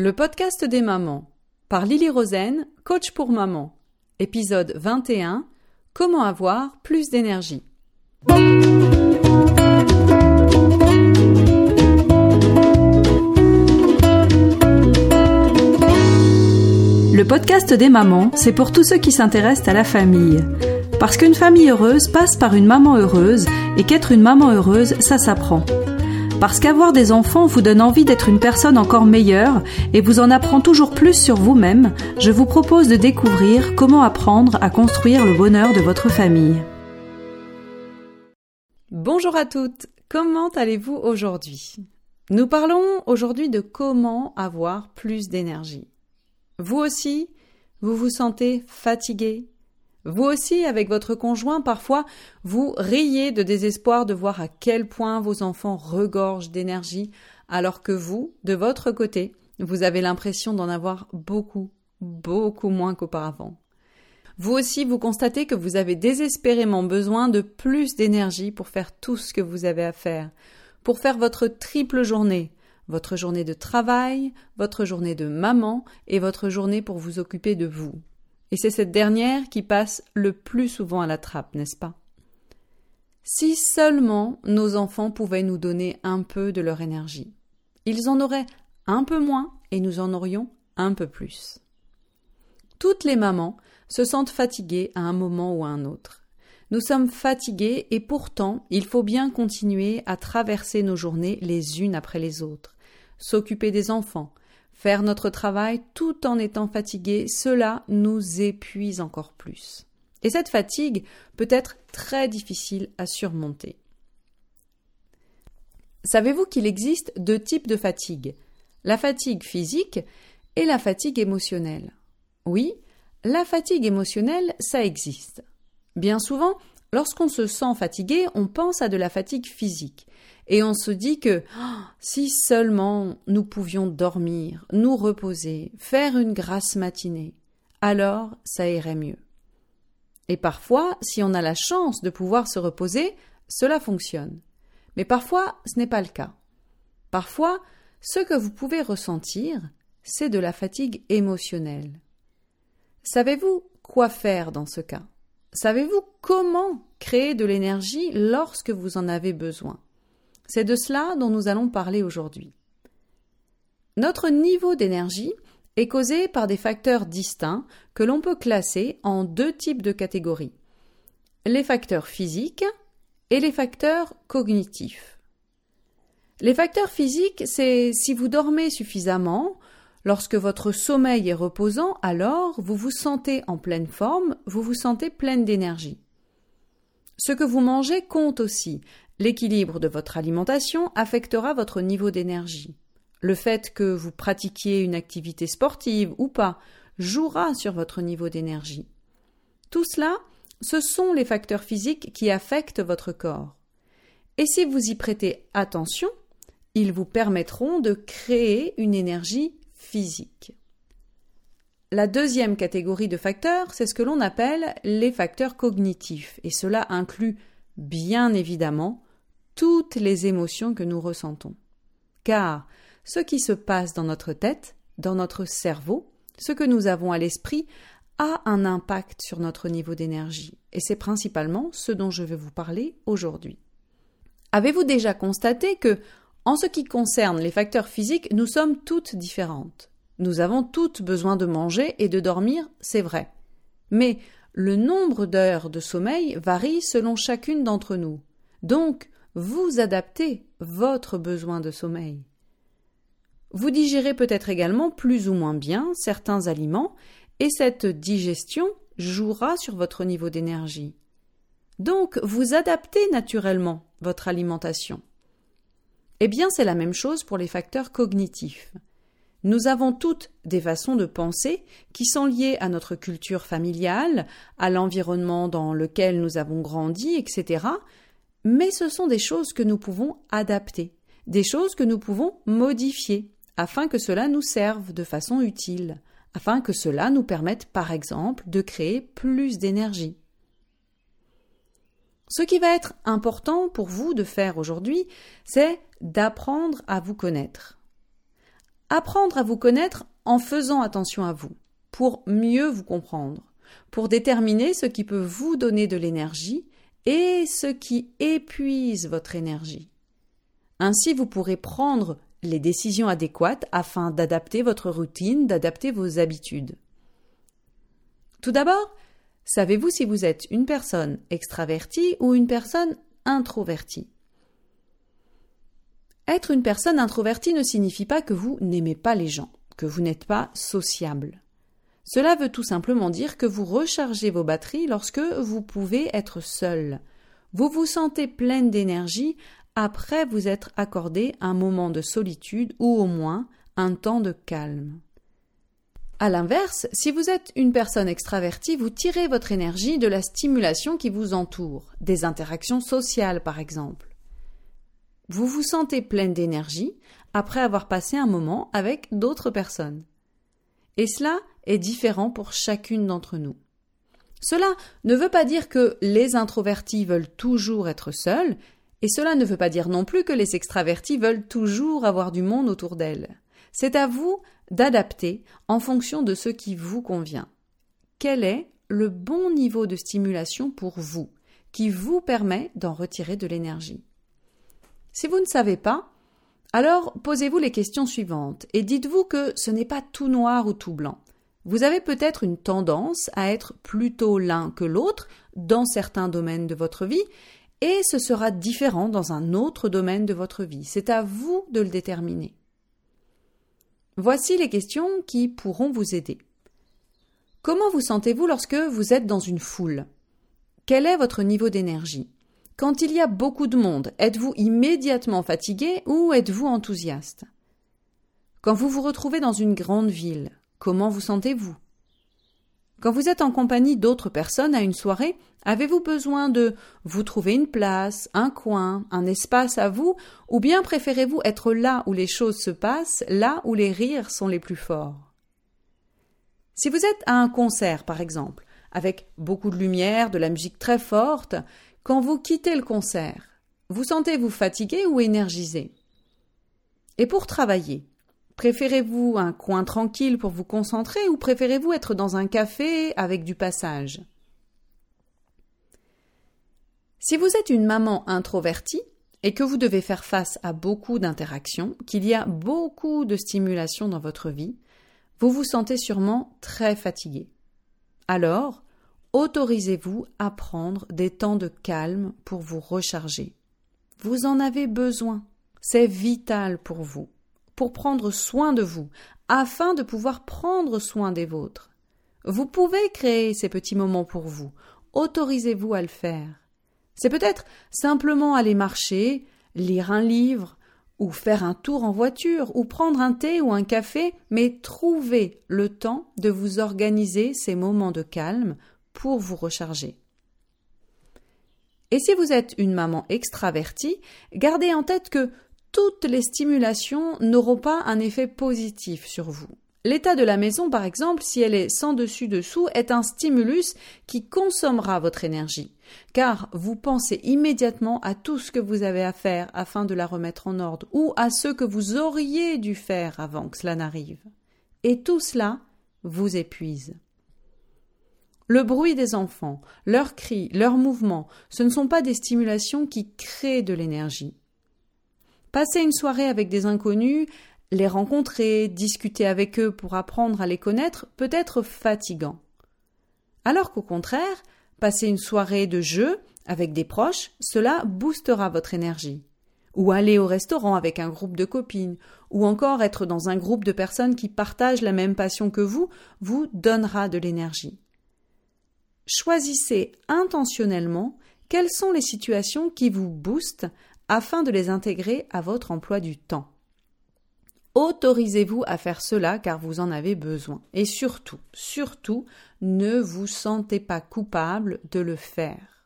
Le podcast des mamans par Lily Rosen, coach pour maman. Épisode 21 Comment avoir plus d'énergie. Le podcast des mamans, c'est pour tous ceux qui s'intéressent à la famille. Parce qu'une famille heureuse passe par une maman heureuse et qu'être une maman heureuse, ça s'apprend. Parce qu'avoir des enfants vous donne envie d'être une personne encore meilleure et vous en apprend toujours plus sur vous-même, je vous propose de découvrir comment apprendre à construire le bonheur de votre famille. Bonjour à toutes, comment allez-vous aujourd'hui? Nous parlons aujourd'hui de comment avoir plus d'énergie. Vous aussi, vous vous sentez fatigué, vous aussi, avec votre conjoint, parfois, vous riez de désespoir de voir à quel point vos enfants regorgent d'énergie, alors que vous, de votre côté, vous avez l'impression d'en avoir beaucoup, beaucoup moins qu'auparavant. Vous aussi, vous constatez que vous avez désespérément besoin de plus d'énergie pour faire tout ce que vous avez à faire, pour faire votre triple journée, votre journée de travail, votre journée de maman et votre journée pour vous occuper de vous. Et c'est cette dernière qui passe le plus souvent à la trappe, n'est-ce pas? Si seulement nos enfants pouvaient nous donner un peu de leur énergie. Ils en auraient un peu moins et nous en aurions un peu plus. Toutes les mamans se sentent fatiguées à un moment ou à un autre. Nous sommes fatigués et pourtant il faut bien continuer à traverser nos journées les unes après les autres, s'occuper des enfants, Faire notre travail tout en étant fatigué, cela nous épuise encore plus. Et cette fatigue peut être très difficile à surmonter. Savez-vous qu'il existe deux types de fatigue? La fatigue physique et la fatigue émotionnelle. Oui, la fatigue émotionnelle, ça existe. Bien souvent, lorsqu'on se sent fatigué, on pense à de la fatigue physique et on se dit que oh, si seulement nous pouvions dormir, nous reposer, faire une grasse matinée, alors ça irait mieux. Et parfois, si on a la chance de pouvoir se reposer, cela fonctionne. Mais parfois, ce n'est pas le cas. Parfois, ce que vous pouvez ressentir, c'est de la fatigue émotionnelle. Savez-vous quoi faire dans ce cas? Savez-vous comment créer de l'énergie lorsque vous en avez besoin? C'est de cela dont nous allons parler aujourd'hui. Notre niveau d'énergie est causé par des facteurs distincts que l'on peut classer en deux types de catégories. Les facteurs physiques et les facteurs cognitifs. Les facteurs physiques, c'est si vous dormez suffisamment, lorsque votre sommeil est reposant, alors vous vous sentez en pleine forme, vous vous sentez pleine d'énergie. Ce que vous mangez compte aussi. L'équilibre de votre alimentation affectera votre niveau d'énergie. Le fait que vous pratiquiez une activité sportive ou pas jouera sur votre niveau d'énergie. Tout cela, ce sont les facteurs physiques qui affectent votre corps. Et si vous y prêtez attention, ils vous permettront de créer une énergie physique. La deuxième catégorie de facteurs, c'est ce que l'on appelle les facteurs cognitifs, et cela inclut bien évidemment toutes les émotions que nous ressentons. Car ce qui se passe dans notre tête, dans notre cerveau, ce que nous avons à l'esprit, a un impact sur notre niveau d'énergie, et c'est principalement ce dont je vais vous parler aujourd'hui. Avez-vous déjà constaté que, en ce qui concerne les facteurs physiques, nous sommes toutes différentes Nous avons toutes besoin de manger et de dormir, c'est vrai. Mais le nombre d'heures de sommeil varie selon chacune d'entre nous. Donc, vous adaptez votre besoin de sommeil. Vous digérez peut-être également plus ou moins bien certains aliments et cette digestion jouera sur votre niveau d'énergie. Donc vous adaptez naturellement votre alimentation. Eh bien c'est la même chose pour les facteurs cognitifs. Nous avons toutes des façons de penser qui sont liées à notre culture familiale, à l'environnement dans lequel nous avons grandi, etc., mais ce sont des choses que nous pouvons adapter, des choses que nous pouvons modifier, afin que cela nous serve de façon utile, afin que cela nous permette par exemple de créer plus d'énergie. Ce qui va être important pour vous de faire aujourd'hui, c'est d'apprendre à vous connaître. Apprendre à vous connaître en faisant attention à vous, pour mieux vous comprendre, pour déterminer ce qui peut vous donner de l'énergie et ce qui épuise votre énergie. Ainsi, vous pourrez prendre les décisions adéquates afin d'adapter votre routine, d'adapter vos habitudes. Tout d'abord, savez-vous si vous êtes une personne extravertie ou une personne introvertie? Être une personne introvertie ne signifie pas que vous n'aimez pas les gens, que vous n'êtes pas sociable. Cela veut tout simplement dire que vous rechargez vos batteries lorsque vous pouvez être seul. Vous vous sentez pleine d'énergie après vous être accordé un moment de solitude ou au moins un temps de calme. À l'inverse, si vous êtes une personne extravertie, vous tirez votre énergie de la stimulation qui vous entoure, des interactions sociales par exemple. Vous vous sentez pleine d'énergie après avoir passé un moment avec d'autres personnes. Et cela est différent pour chacune d'entre nous. Cela ne veut pas dire que les introvertis veulent toujours être seuls, et cela ne veut pas dire non plus que les extravertis veulent toujours avoir du monde autour d'elles. C'est à vous d'adapter en fonction de ce qui vous convient. Quel est le bon niveau de stimulation pour vous, qui vous permet d'en retirer de l'énergie? Si vous ne savez pas, alors posez-vous les questions suivantes et dites-vous que ce n'est pas tout noir ou tout blanc. Vous avez peut-être une tendance à être plutôt l'un que l'autre dans certains domaines de votre vie, et ce sera différent dans un autre domaine de votre vie. C'est à vous de le déterminer. Voici les questions qui pourront vous aider. Comment vous sentez-vous lorsque vous êtes dans une foule? Quel est votre niveau d'énergie? Quand il y a beaucoup de monde, êtes-vous immédiatement fatigué ou êtes-vous enthousiaste? Quand vous vous retrouvez dans une grande ville, Comment vous sentez-vous? Quand vous êtes en compagnie d'autres personnes à une soirée, avez-vous besoin de vous trouver une place, un coin, un espace à vous, ou bien préférez-vous être là où les choses se passent, là où les rires sont les plus forts? Si vous êtes à un concert, par exemple, avec beaucoup de lumière, de la musique très forte, quand vous quittez le concert, vous sentez-vous fatigué ou énergisé? Et pour travailler, Préférez-vous un coin tranquille pour vous concentrer ou préférez-vous être dans un café avec du passage? Si vous êtes une maman introvertie et que vous devez faire face à beaucoup d'interactions, qu'il y a beaucoup de stimulation dans votre vie, vous vous sentez sûrement très fatigué. Alors, autorisez-vous à prendre des temps de calme pour vous recharger. Vous en avez besoin. C'est vital pour vous pour prendre soin de vous, afin de pouvoir prendre soin des vôtres. Vous pouvez créer ces petits moments pour vous. Autorisez-vous à le faire. C'est peut-être simplement aller marcher, lire un livre, ou faire un tour en voiture, ou prendre un thé ou un café, mais trouvez le temps de vous organiser ces moments de calme pour vous recharger. Et si vous êtes une maman extravertie, gardez en tête que toutes les stimulations n'auront pas un effet positif sur vous. L'état de la maison, par exemple, si elle est sans dessus-dessous, est un stimulus qui consommera votre énergie, car vous pensez immédiatement à tout ce que vous avez à faire afin de la remettre en ordre, ou à ce que vous auriez dû faire avant que cela n'arrive. Et tout cela vous épuise. Le bruit des enfants, leurs cris, leurs mouvements, ce ne sont pas des stimulations qui créent de l'énergie. Passer une soirée avec des inconnus, les rencontrer, discuter avec eux pour apprendre à les connaître peut être fatigant. Alors qu'au contraire, passer une soirée de jeu avec des proches, cela boostera votre énergie. Ou aller au restaurant avec un groupe de copines, ou encore être dans un groupe de personnes qui partagent la même passion que vous, vous donnera de l'énergie. Choisissez intentionnellement quelles sont les situations qui vous boostent afin de les intégrer à votre emploi du temps. Autorisez-vous à faire cela car vous en avez besoin. Et surtout, surtout, ne vous sentez pas coupable de le faire.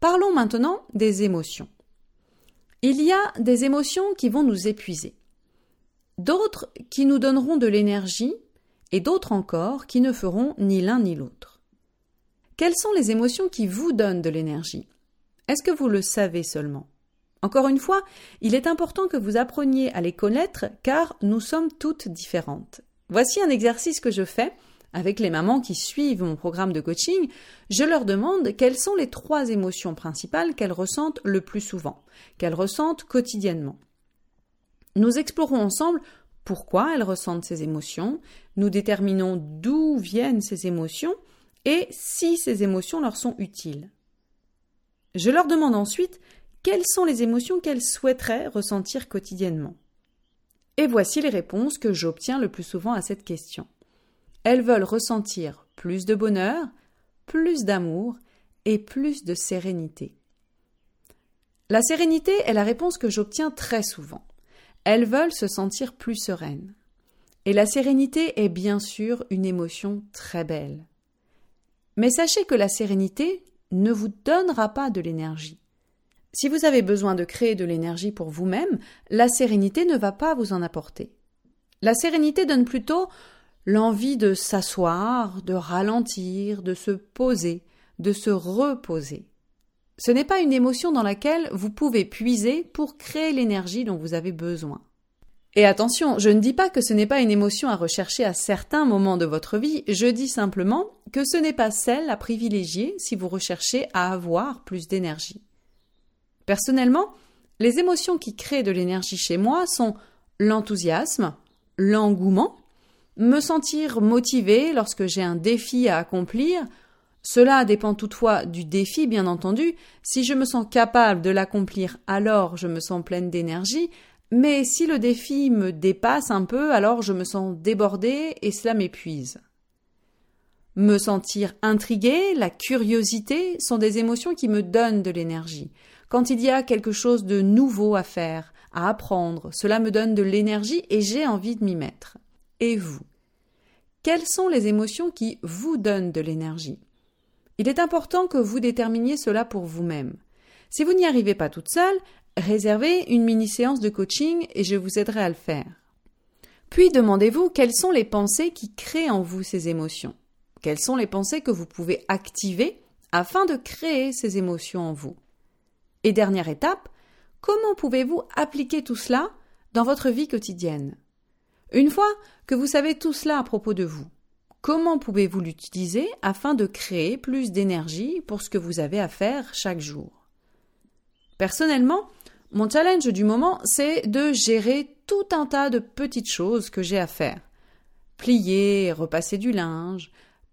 Parlons maintenant des émotions. Il y a des émotions qui vont nous épuiser, d'autres qui nous donneront de l'énergie et d'autres encore qui ne feront ni l'un ni l'autre. Quelles sont les émotions qui vous donnent de l'énergie? Est-ce que vous le savez seulement? Encore une fois, il est important que vous appreniez à les connaître car nous sommes toutes différentes. Voici un exercice que je fais avec les mamans qui suivent mon programme de coaching. Je leur demande quelles sont les trois émotions principales qu'elles ressentent le plus souvent, qu'elles ressentent quotidiennement. Nous explorons ensemble pourquoi elles ressentent ces émotions, nous déterminons d'où viennent ces émotions et si ces émotions leur sont utiles. Je leur demande ensuite quelles sont les émotions qu'elles souhaiteraient ressentir quotidiennement. Et voici les réponses que j'obtiens le plus souvent à cette question. Elles veulent ressentir plus de bonheur, plus d'amour et plus de sérénité. La sérénité est la réponse que j'obtiens très souvent. Elles veulent se sentir plus sereines. Et la sérénité est bien sûr une émotion très belle. Mais sachez que la sérénité ne vous donnera pas de l'énergie. Si vous avez besoin de créer de l'énergie pour vous-même, la sérénité ne va pas vous en apporter. La sérénité donne plutôt l'envie de s'asseoir, de ralentir, de se poser, de se reposer. Ce n'est pas une émotion dans laquelle vous pouvez puiser pour créer l'énergie dont vous avez besoin. Et attention, je ne dis pas que ce n'est pas une émotion à rechercher à certains moments de votre vie, je dis simplement que ce n'est pas celle à privilégier si vous recherchez à avoir plus d'énergie. Personnellement, les émotions qui créent de l'énergie chez moi sont l'enthousiasme, l'engouement, me sentir motivé lorsque j'ai un défi à accomplir. Cela dépend toutefois du défi, bien entendu. Si je me sens capable de l'accomplir, alors je me sens pleine d'énergie. Mais si le défi me dépasse un peu, alors je me sens débordée et cela m'épuise. Me sentir intrigué, la curiosité sont des émotions qui me donnent de l'énergie. Quand il y a quelque chose de nouveau à faire, à apprendre, cela me donne de l'énergie et j'ai envie de m'y mettre. Et vous? Quelles sont les émotions qui vous donnent de l'énergie? Il est important que vous déterminiez cela pour vous-même. Si vous n'y arrivez pas toute seule, réservez une mini-séance de coaching et je vous aiderai à le faire. Puis demandez-vous quelles sont les pensées qui créent en vous ces émotions? Quelles sont les pensées que vous pouvez activer afin de créer ces émotions en vous? Et dernière étape, comment pouvez-vous appliquer tout cela dans votre vie quotidienne? Une fois que vous savez tout cela à propos de vous, comment pouvez-vous l'utiliser afin de créer plus d'énergie pour ce que vous avez à faire chaque jour? Personnellement, mon challenge du moment, c'est de gérer tout un tas de petites choses que j'ai à faire. Plier, repasser du linge,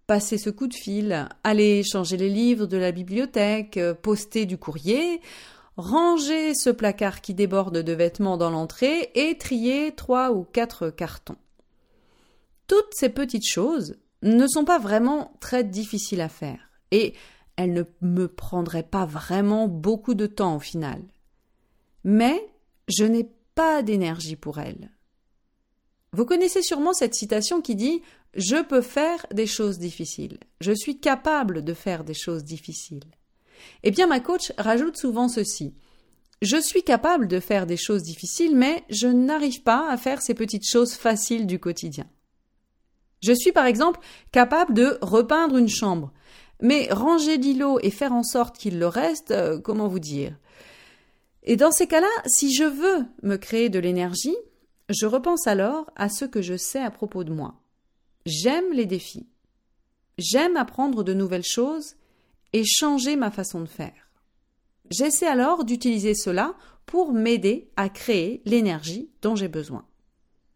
passer ce coup de fil, aller changer les livres de la bibliothèque, euh, poster du courrier, ranger ce placard qui déborde de vêtements dans l'entrée et trier trois ou quatre cartons. Toutes ces petites choses ne sont pas vraiment très difficiles à faire et elles ne me prendraient pas vraiment beaucoup de temps au final. Mais je n'ai pas d'énergie pour elles. Vous connaissez sûrement cette citation qui dit je peux faire des choses difficiles. Je suis capable de faire des choses difficiles. Eh bien, ma coach rajoute souvent ceci. Je suis capable de faire des choses difficiles, mais je n'arrive pas à faire ces petites choses faciles du quotidien. Je suis par exemple capable de repeindre une chambre, mais ranger l'îlot et faire en sorte qu'il le reste, euh, comment vous dire? Et dans ces cas-là, si je veux me créer de l'énergie, je repense alors à ce que je sais à propos de moi. J'aime les défis. J'aime apprendre de nouvelles choses et changer ma façon de faire. J'essaie alors d'utiliser cela pour m'aider à créer l'énergie dont j'ai besoin.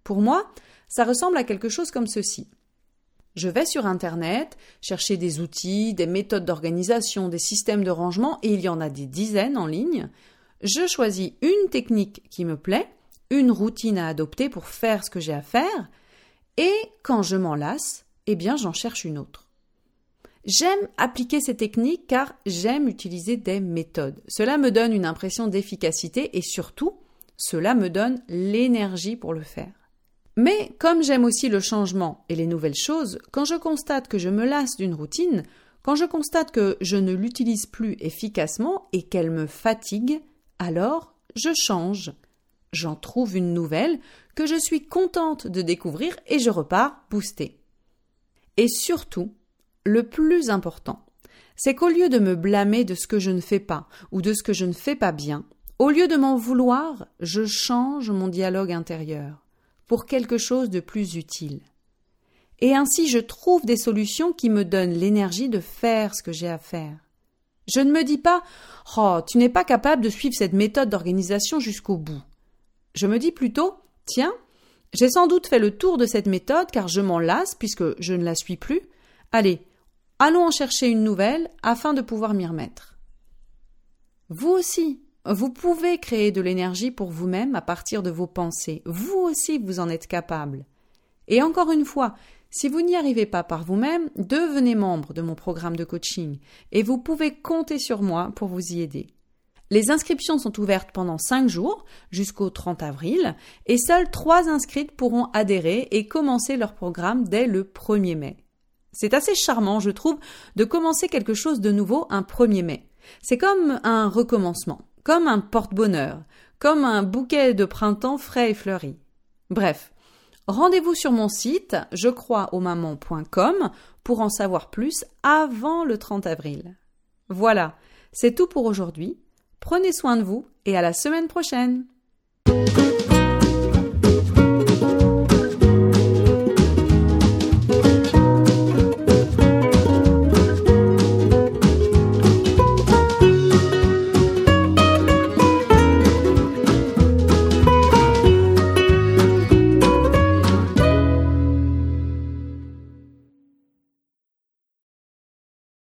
Pour moi, ça ressemble à quelque chose comme ceci. Je vais sur Internet chercher des outils, des méthodes d'organisation, des systèmes de rangement, et il y en a des dizaines en ligne. Je choisis une technique qui me plaît, une routine à adopter pour faire ce que j'ai à faire, et quand je m'en lasse, eh bien j'en cherche une autre. J'aime appliquer ces techniques car j'aime utiliser des méthodes. Cela me donne une impression d'efficacité et surtout, cela me donne l'énergie pour le faire. Mais comme j'aime aussi le changement et les nouvelles choses, quand je constate que je me lasse d'une routine, quand je constate que je ne l'utilise plus efficacement et qu'elle me fatigue, alors je change. J'en trouve une nouvelle que je suis contente de découvrir et je repars boostée. Et surtout, le plus important, c'est qu'au lieu de me blâmer de ce que je ne fais pas ou de ce que je ne fais pas bien, Au lieu de m'en vouloir, je change mon dialogue intérieur pour quelque chose de plus utile. Et ainsi je trouve des solutions qui me donnent l'énergie de faire ce que j'ai à faire. Je ne me dis pas Oh, tu n'es pas capable de suivre cette méthode d'organisation jusqu'au bout. Je me dis plutôt Tiens, j'ai sans doute fait le tour de cette méthode car je m'en lasse puisque je ne la suis plus. Allez, allons en chercher une nouvelle afin de pouvoir m'y remettre. Vous aussi, vous pouvez créer de l'énergie pour vous-même à partir de vos pensées. Vous aussi, vous en êtes capable. Et encore une fois, si vous n'y arrivez pas par vous-même, devenez membre de mon programme de coaching et vous pouvez compter sur moi pour vous y aider. Les inscriptions sont ouvertes pendant 5 jours jusqu'au 30 avril et seules 3 inscrites pourront adhérer et commencer leur programme dès le 1er mai. C'est assez charmant, je trouve, de commencer quelque chose de nouveau un 1er mai. C'est comme un recommencement, comme un porte-bonheur, comme un bouquet de printemps frais et fleuri. Bref, rendez-vous sur mon site je crois au pour en savoir plus avant le 30 avril. Voilà, c'est tout pour aujourd'hui. Prenez soin de vous et à la semaine prochaine.